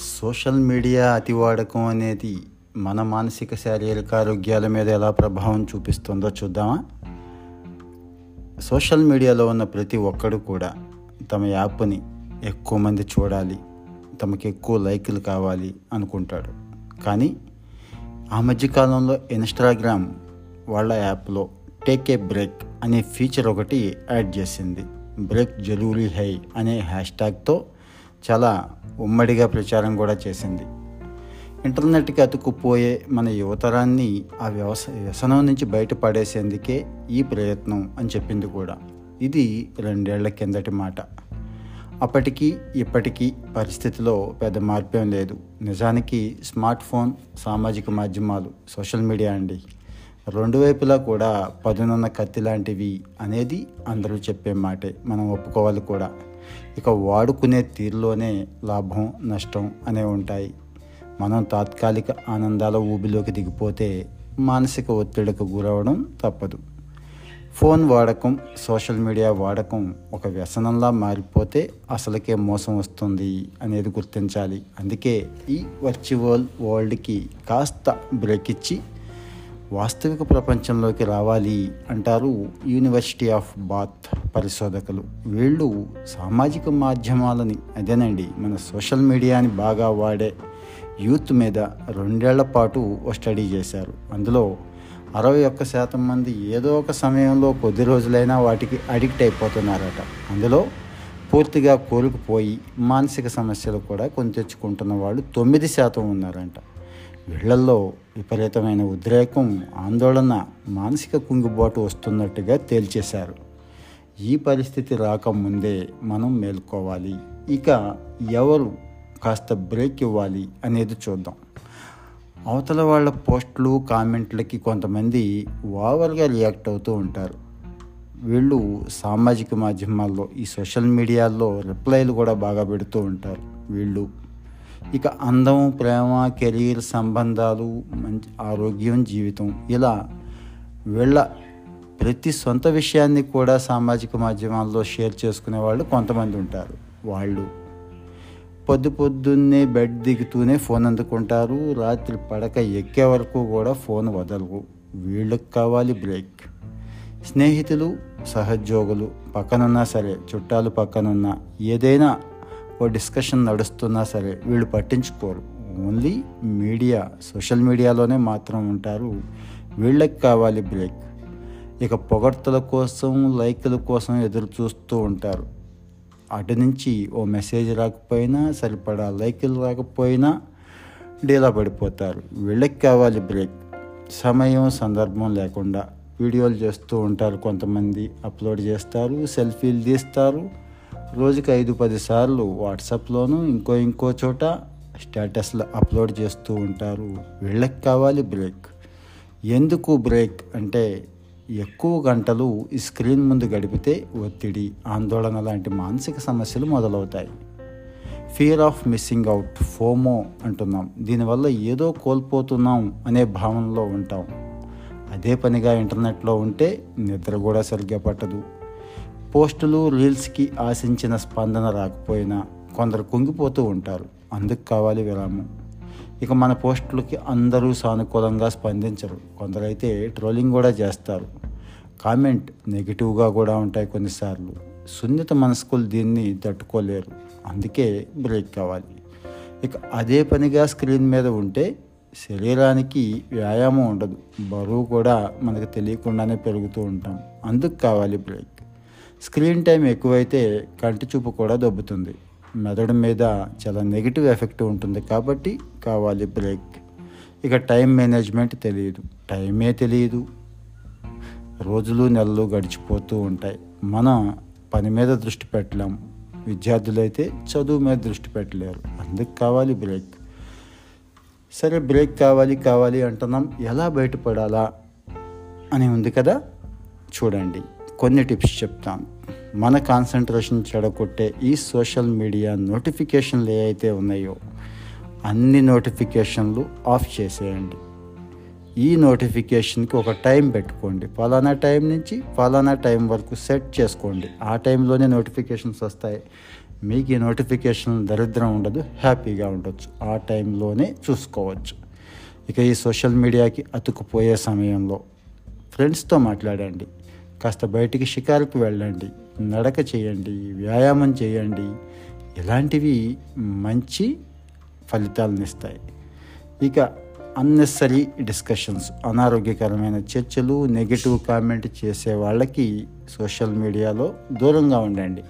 Social media అతి వాడకం అనేది మన మానసిక శారీరక ఆరోగ్యాల మీద ఎలా ప్రభావం చూపిస్తుందో చూద్దామా? సోషల్ మీడియాలో ఉన్న ప్రతి ఒక్కడు కూడా తమ యాప్ని ఎక్కువ మంది చూడాలి తమకు ఎక్కువ లైకులు కావాలి అనుకుంటాడు. కానీ ఆ మధ్యకాలంలో ఇన్స్టాగ్రామ్ వాళ్ళ యాప్లో టేక్ ఏ బ్రేక్ అనే ఫీచర్ ఒకటి యాడ్ చేసింది. బ్రేక్ జరూరీ హై అనే హ్యాష్ ట్యాగ్తో చాలా ఉమ్మడిగా ప్రచారం కూడా చేసింది. ఇంటర్నెట్కి అతుక్కుపోయే మన యువతరాన్ని ఆ వ్యవస వ్యసనం నుంచి బయటపడేసేందుకే ఈ ప్రయత్నం అని చెప్పింది కూడా. ఇది రెండేళ్ళ కిందటి మాట. అప్పటికీ ఇప్పటికీ పరిస్థితిలో పెద్ద మార్పేం లేదు. నిజానికి స్మార్ట్ ఫోన్ సామాజిక మాధ్యమాలు సోషల్ మీడియా అండి. రెండు వైపులా కూడా పదునున్న కత్తి లాంటివి అనేది అందరూ చెప్పే మాటే. మనం ఒప్పుకోవాలి కూడా. ఇక వాడుకునే తీరులోనే లాభం నష్టం అనేవి ఉంటాయి. మనం తాత్కాలిక ఆనందాల ఊబిలోకి దిగిపోతే మానసిక ఒత్తిడికి గురవడం తప్పదు. ఫోన్ వాడకం సోషల్ మీడియా వాడకం ఒక వ్యసనంలా మారిపోతే అసలుకే మోసం వస్తుంది అనేది గుర్తించాలి. అందుకే ఈ వర్చువల్ వరల్డ్కి కాస్త బ్రేక్ ఇచ్చి వాస్తవిక ప్రపంచంలోకి రావాలి అంటారు యూనివర్సిటీ ఆఫ్ బాత్ పరిశోధకులు. వీళ్ళు సామాజిక మాధ్యమాలని అదేనండి మన సోషల్ మీడియాని బాగా వాడే యూత్ మీద రెండేళ్ళ పాటు ఓ స్టడీ చేశారు. అందులో అరవై ఒక్క శాతం మంది ఏదో ఒక సమయంలో కొద్ది రోజులైనా వాటికి అడిక్ట్ అయిపోతున్నారట. అందులో పూర్తిగా కోలుకుపోయి మానసిక సమస్యలు కూడా కొని తెచ్చుకుంటున్న వాళ్ళు తొమ్మిది శాతం ఉన్నారంట. వీళ్ళల్లో విపరీతమైన ఉద్రేకం ఆందోళన మానసిక కుంగుబాటు వస్తున్నట్టుగా తేల్చేశారు. ఈ పరిస్థితి రాకముందే మనం మేల్కోవాలి. ఇక ఎవరు కాస్త బ్రేక్ ఇవ్వాలి అనేది చూద్దాం. అవతల వాళ్ళ పోస్టులు కామెంట్లకి కొంతమంది ఓవర్గా రియాక్ట్ అవుతూ ఉంటారు. వీళ్ళు సామాజిక మాధ్యమాల్లో ఈ సోషల్ మీడియాల్లో రిప్లైలు కూడా బాగా పెడుతూ ఉంటారు. వీళ్ళు ఇక అందం ప్రేమ కెరీర్ సంబంధాలు మంచి ఆరోగ్యం జీవితం ఇలా వీళ్ళ ప్రతి సొంత విషయాన్ని కూడా సామాజిక మాధ్యమాల్లో షేర్ చేసుకునే వాళ్ళు కొంతమంది ఉంటారు. వాళ్ళు పొద్దు పొద్దున్నే బెడ్ దిగుతూనే ఫోన్ అందుకుంటారు. రాత్రి పడక ఎక్కే వరకు కూడా ఫోన్ వదలవు వీళ్ళకి కావాలి బ్రేక్. స్నేహితులు సహోద్యోగులు పక్కనున్నా సరే చుట్టాలు పక్కనున్నా ఏదైనా ఓ డిస్కషన్ నడుస్తున్నా సరే వీళ్ళు పట్టించుకోరు. ఓన్లీ మీడియా సోషల్ మీడియాలోనే మాత్రం ఉంటారు. వీళ్ళకి కావాలి బ్రేక్. ఇక పొగడ్తల కోసం లైక్ల కోసం ఎదురు చూస్తూ ఉంటారు. అటు నుంచి ఓ మెసేజ్ రాకపోయినా సరిపడా లైకులు రాకపోయినా డీలా పడిపోతారు. వీళ్ళకి కావాలి బ్రేక్. సమయం సందర్భం లేకుండా వీడియోలు చేస్తూ ఉంటారు కొంతమంది. అప్లోడ్ చేస్తారు సెల్ఫీలు తీస్తారు. రోజుకి ఐదు పది సార్లు వాట్సాప్లోను ఇంకో ఇంకో చోట స్టేటస్లు అప్లోడ్ చేస్తూ ఉంటారు. వీళ్ళకి కావాలి బ్రేక్. ఎందుకు బ్రేక్ అంటే ఎక్కువ గంటలు ఈ స్క్రీన్ ముందు గడిపితే ఒత్తిడి ఆందోళన లాంటి మానసిక సమస్యలు మొదలవుతాయి. Fear of missing out FOMO అంటున్నాం. దీనివల్ల ఏదో కోల్పోతున్నాం అనే భావనలో ఉంటాం. అదే పనిగా ఇంటర్నెట్లో ఉంటే నిద్ర కూడా సరిగ్గా పట్టదు. పోస్టులు రీల్స్కి ఆశించిన స్పందన రాకపోయినా కొందరు కుంగిపోతూ ఉంటారు. అందుకు కావాలి విరామం. ఇక మన పోస్టులకి అందరూ సానుకూలంగా స్పందించరు. కొందరైతే ట్రోలింగ్ కూడా చేస్తారు. కామెంట్ నెగిటివ్గా కూడా ఉంటాయి కొన్నిసార్లు. సున్నిత మనస్కులు దీన్ని తట్టుకోలేరు. అందుకే బ్రేక్ కావాలి. ఇక అదే పనిగా స్క్రీన్ మీద ఉంటే శరీరానికి వ్యాయామం ఉండదు. బరువు కూడా మనకు తెలియకుండానే పెరుగుతూ ఉంటాం. అందుకు కావాలి బ్రేక్. స్క్రీన్ టైం ఎక్కువైతే కంటి చూపు కూడా దొబ్బుతుంది. మెదడు మీద చాలా నెగిటివ్ ఎఫెక్ట్ ఉంటుంది కాబట్టి కావాలి బ్రేక్. ఇక టైం మేనేజ్మెంట్ తెలియదు. టైమే తెలియదు. రోజులు నెలలు గడిచిపోతూ ఉంటాయి. మనం పని మీద దృష్టి పెట్టలేం. విద్యార్థులైతే చదువు మీద దృష్టి పెట్టలేరు. అందుకు కావాలి బ్రేక్. సరే బ్రేక్ కావాలి కావాలి అంటున్నాం. ఎలా బయటపడాలా అని ఉంది కదా? చూడండి. కొన్ని టిప్స్ చెప్తాను. మన కాన్సన్ట్రేషన్ చెడగొట్టే ఈ సోషల్ మీడియా నోటిఫికేషన్లు ఏవైతే ఉన్నాయో అన్ని నోటిఫికేషన్లు ఆఫ్ చేసేయండి. ఈ నోటిఫికేషన్కి ఒక టైం పెట్టుకోండి. ఫలానా టైం నుంచి ఫలానా టైం వరకు సెట్ చేసుకోండి. ఆ టైంలోనే నోటిఫికేషన్స్ వస్తాయి. మీకు ఈ నోటిఫికేషన్ దరిద్రం ఉండదు హ్యాపీగా ఉండొచ్చు. ఆ టైంలోనే చూసుకోవచ్చు. ఇక ఈ సోషల్ మీడియాకి అతుకుపోయే సమయంలో ఫ్రెండ్స్తో మాట్లాడండి. కాస్త బయటికి షికారుకు వెళ్ళండి నడక చేయండి వ్యాయామం చేయండి. ఇలాంటివి మంచి ఫలితాలను ఇస్తాయి. ఇక అన్నెసరీ డిస్కషన్స్ అనారోగ్యకరమైన చర్చలు నెగిటివ్ కామెంట్ చేసే వాళ్ళకి సోషల్ మీడియాలో దూరంగా ఉండండి.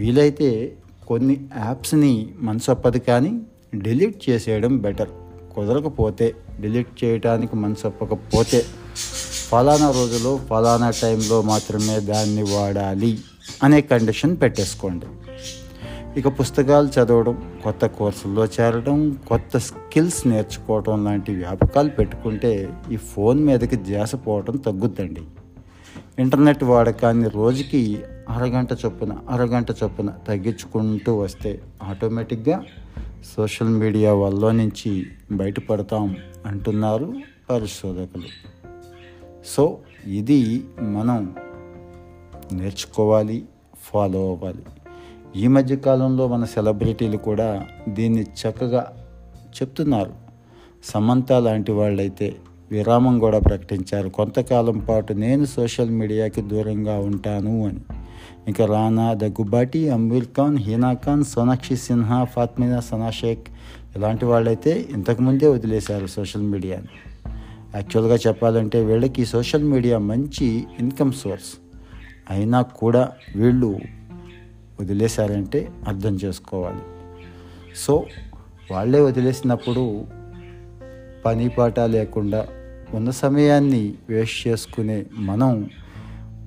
వీలైతే కొన్ని యాప్స్ని మనసొప్పదు కానీ డిలీట్ చేసేయడం బెటర్ కుదరకపోతే డిలీట్ చేయడానికి మనసొప్పకపోతే ఫలానా రోజులో ఫలానా టైంలో మాత్రమే దాన్ని వాడాలి అనే కండిషన్ పెట్టేసుకోండి. ఇక పుస్తకాలు చదవడం కొత్త కోర్సుల్లో చేరడం కొత్త స్కిల్స్ నేర్చుకోవడం లాంటి వ్యాపకాలు పెట్టుకుంటే ఈ ఫోన్ మీదకి ధ్యాస పోవడం తగ్గుద్దండి. ఇంటర్నెట్ వాడకాన్ని రోజుకి అరగంట చొప్పున అరగంట చొప్పున తగ్గించుకుంటూ వస్తే ఆటోమేటిక్గా సోషల్ మీడియా వల్ల నుంచి బయటపడతాం అంటున్నారు పరిశోధకులు. సో ఇది మనం నేర్చుకోవాలి ఫాలో అవ్వాలి. ఈ మధ్య కాలంలో మన సెలబ్రిటీలు కూడా దీన్ని చక్కగా చెప్తున్నారు. సమంత లాంటి వాళ్ళైతే విరామం కూడా ప్రకటించారు. కొంతకాలం పాటు నేను సోషల్ మీడియాకి దూరంగా ఉంటాను అని. ఇంకా రానా దగ్గుబాటి అమీర్ ఖాన్ హీనా ఖాన్ సోనాక్షి సిన్హా ఫాత్మినా సనా షేక్ ఇలాంటి వాళ్ళైతే ఇంతకుముందే వదిలేశారు సోషల్ మీడియాని. యాక్చువల్గా చెప్పాలంటే వీళ్ళకి సోషల్ మీడియా మంచి ఇన్కమ్ సోర్స్. అయినా కూడా వీళ్ళు వదిలేశారంటే అర్థం చేసుకోవాలి. సో వాళ్ళే వదిలేసినప్పుడు పని పాట లేకుండా ఉన్న సమయాన్ని వేస్ట్ చేసుకునే మనం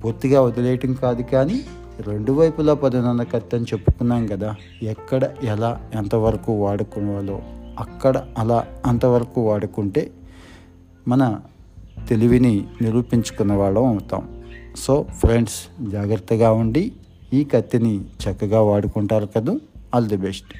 పూర్తిగా వదిలేయటం కాదు కానీ రెండు వైపులా పదునన్న కత్తని చెప్పుకున్నాం కదా ఎక్కడ ఎలా ఎంతవరకు వాడుకోవాలో అక్కడ అలా అంతవరకు వాడుకుంటే మన తెలివిని నిరూపించుకున్న వాళ్ళం అవుతాం. సో ఫ్రెండ్స్ జాగ్రత్తగా ఉండి ఈ కత్తిని చక్కగా వాడుకుంటారు కదా. All the best.